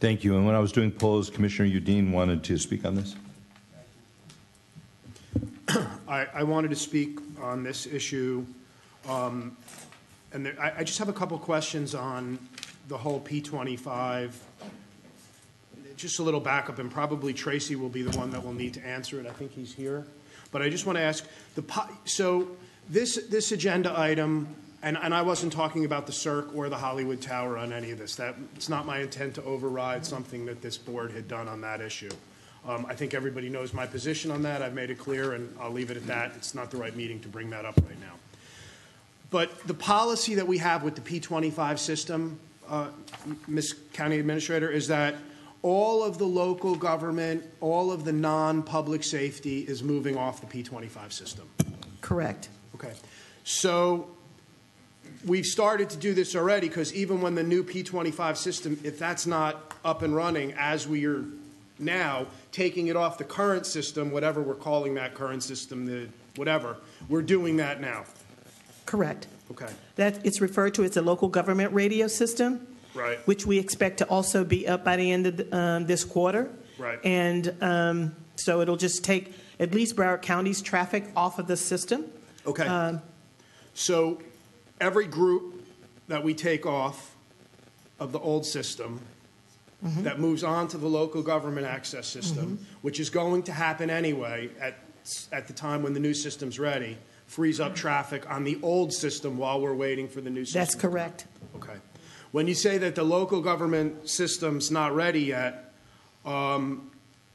Thank you. And when I was doing polls, Commissioner Udine wanted to speak on this. I, I wanted to speak on this issue, um, and there, I, I just have a couple questions on the whole P25. Just a little backup, and probably Tracy will be the one that will need to answer it. I think he's here. But I just want to ask, the, so this, this agenda item, and, and I wasn't talking about the Cirque or the Hollywood Tower on any of this. That, it's not my intent to override something that this board had done on that issue. Um, I think everybody knows my position on that. I've made it clear, and I'll leave it at that. It's not the right meeting to bring that up right now. But the policy that we have with the P25 system, uh, Ms. County Administrator, is that all of the local government, all of the non-public safety is moving off the P25 system. Correct. Okay. So we've started to do this already because even when the new P25 system, if that's not up and running as we are now, taking it off the current system, whatever we're calling that current system, the whatever, we're doing that now. Correct. Okay. That, it's referred to as a local government radio system. Right. Which we expect to also be up by the end of the, um, this quarter. Right. And um, so it'll just take at least Broward County's traffic off of the system. Okay. So every group that we take off of the old system mm-hmm. that moves on to the local government access system, mm-hmm. which is going to happen anyway at, at the time when the new system's ready, frees up mm-hmm. traffic on the old system while we're waiting for the new system. That's correct. Okay. When you say that the local government system's not ready yet, um,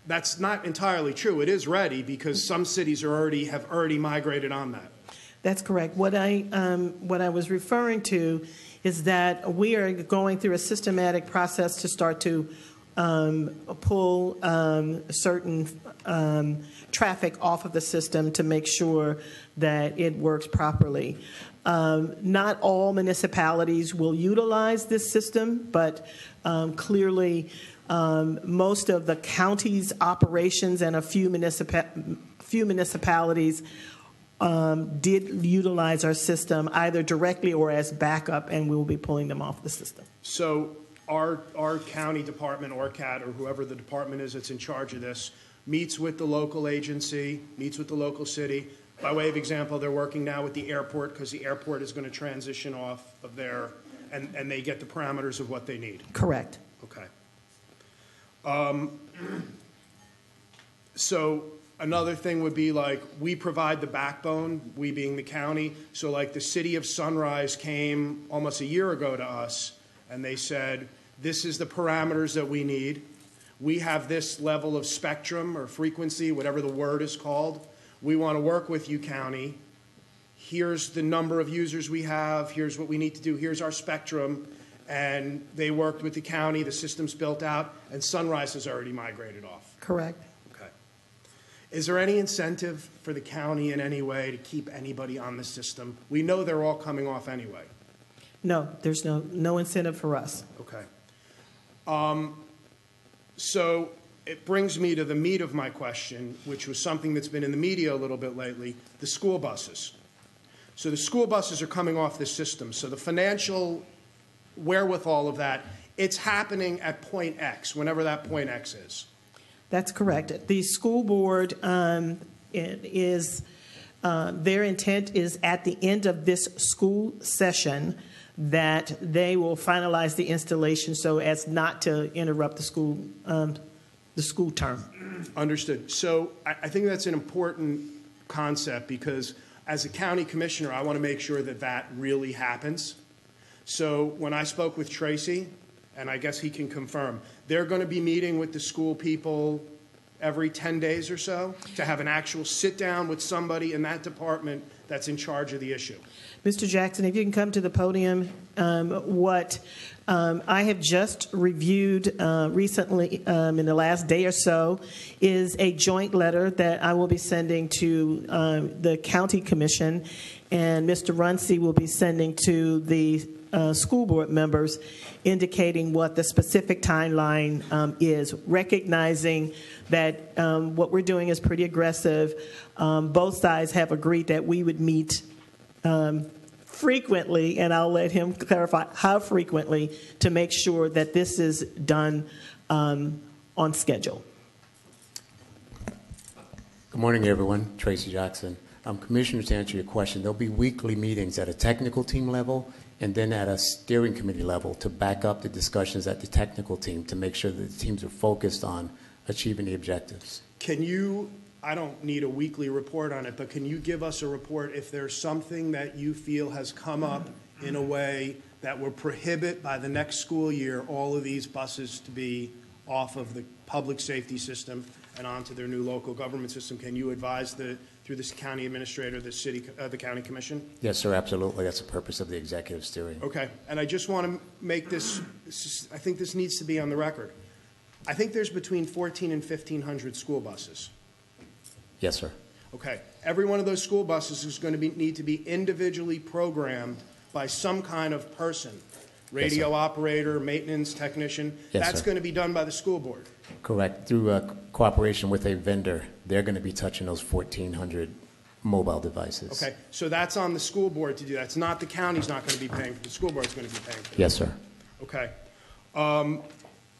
that's not entirely true. It is ready because mm. some cities are already, have already migrated on that. That's correct. What I, um, what I was referring to is that we are going through a systematic process to start to um, pull um, certain um, traffic off of the system to make sure that it works properly. Um, not all municipalities will utilize this system, but um, clearly um, most of the county's operations and a few, municipa- few municipalities um, did utilize our system either directly or as backup, and we will be pulling them off the system. So our, our county department, ORCAT, or whoever the department is that's in charge of this, meets with the local agency, meets with the local city. By way of example, they're working now with the airport because the airport is going to transition off of their, and, and they get the parameters of what they need. Correct. Okay. Um, So another thing would be like, we provide the backbone, we being the county. So like the city of Sunrise came almost a year ago to us and they said, this is the parameters that we need. We have this level of spectrum or frequency, whatever the word is called. We want to work with you, county. Here's the number of users we have. Here's what we need to do. Here's our spectrum. And they worked with the county. The system's built out, and Sunrise has already migrated off. Correct. Is there any incentive for the county in any way to keep anybody on the system? We know they're all coming off anyway. No, there's no, no incentive for us. Okay. Um, So it brings me to the meat of my question, which was something that's been in the media a little bit lately the school buses. So the school buses are coming off the system. So the financial wherewithal of that, it's happening at point X, whenever that point X is. That's correct. The school board um, is, uh, their intent is at the end of this school session that they will finalize the installation so as not to interrupt the school, um, the school term. Understood. So I, I think that's an important concept because as a county commissioner, I want to make sure that that really happens. So when I spoke with Tracy, and I guess he can confirm, they're going to be meeting with the school people every 10 days or so to have an actual sit down with somebody in that department that's in charge of the issue. Mr. Jackson, if you can come to the podium, um, what um, I have just reviewed uh, recently um, in the last day or so is a joint letter that I will be sending to um, the county commission, and Mr. Runcie will be sending to the uh, school board members, indicating what the specific timeline um, is, recognizing that um, what we're doing is pretty aggressive. Um, both sides have agreed that we would meet um, frequently, and I'll let him clarify how frequently, to make sure that this is done um, on schedule. Good morning, everyone. Tracy Jackson. Um, Commissioner, to answer your question, there'll be weekly meetings at a technical team level and then at a steering committee level to back up the discussions at the technical team to make sure that the teams are focused on achieving the objectives. Can you, I don't need a weekly report on it, but can you give us a report if there's something that you feel has come up in a way that will prohibit by the next school year all of these buses to be off of the public safety system and onto their new local government system? Can you advise the, through this county administrator, the city, uh, the county commission? Yes, sir, absolutely. That's the purpose of the executive steering. Okay, and I just want to make this, this is- I think this needs to be on the record. I think there's between 14 and 1,500 school buses. Yes, sir. Okay, every one of those school buses is going to be, need to be individually programmed by some kind of person. Radio operator, maintenance technician. Yes, That's sir. going to be done by the school board. Correct. Through uh, cooperation with a vendor, they're going to be touching those 1,400 mobile devices. Okay, so that's on the school board to do that. It's not, the county's not going to be paying, for it. the school board's going to be paying for it. Yes, sir. Okay. Um,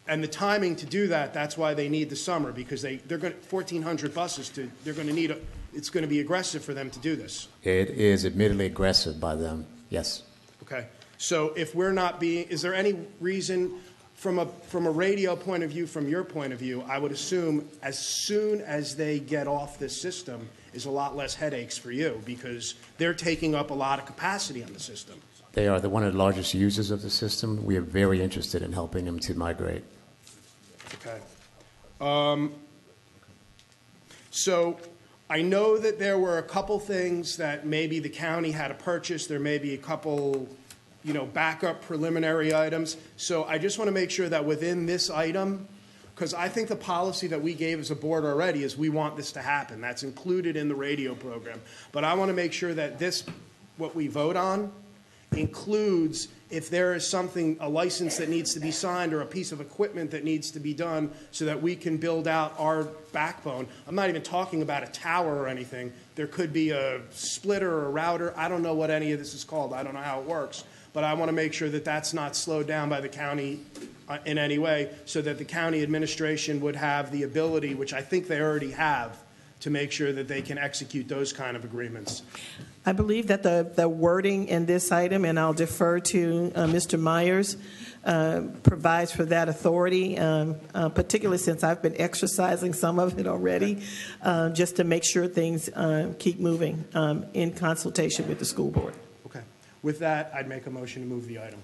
And the timing to do that, that's why they need the summer, because they, they're going, to, 1,400 buses to, they're going to need, a. it's going to be aggressive for them to do this. It is admittedly aggressive by them. Yes. Okay, so if we're not being, is there any reason, from a, from a radio point of view, from your point of view, I would assume as soon as they get off this system is a lot less headaches for you, because they're taking up a lot of capacity on the system. They are the, one of the largest users of the system. We are very interested in helping them to migrate. Okay. Um, So I know that there were a couple things that maybe the county had to purchase. There may be a couple, you know, backup preliminary items. So I just want to make sure that within this item, because I think the policy that we gave as a board already is we want this to happen. That's included in the radio program. But I want to make sure that this, what we vote on, includes if there is something, a license that needs to be signed or a piece of equipment that needs to be done so that we can build out our backbone. I'm not even talking about a tower or anything. There could be a splitter or a router. I don't know what any of this is called. I don't know how it works. But I want to make sure that that's not slowed down by the county uh, in any way so that the county administration would have the ability, which I think they already have, to make sure that they can execute those kind of agreements. I believe that the, the wording in this item, and I'll defer to uh, Mr. Meyers, uh, provides for that authority, um, uh, particularly since I've been exercising some of it already, uh, just to make sure things uh, keep moving um, in consultation with the school board. With that, I'd make a motion to move the item.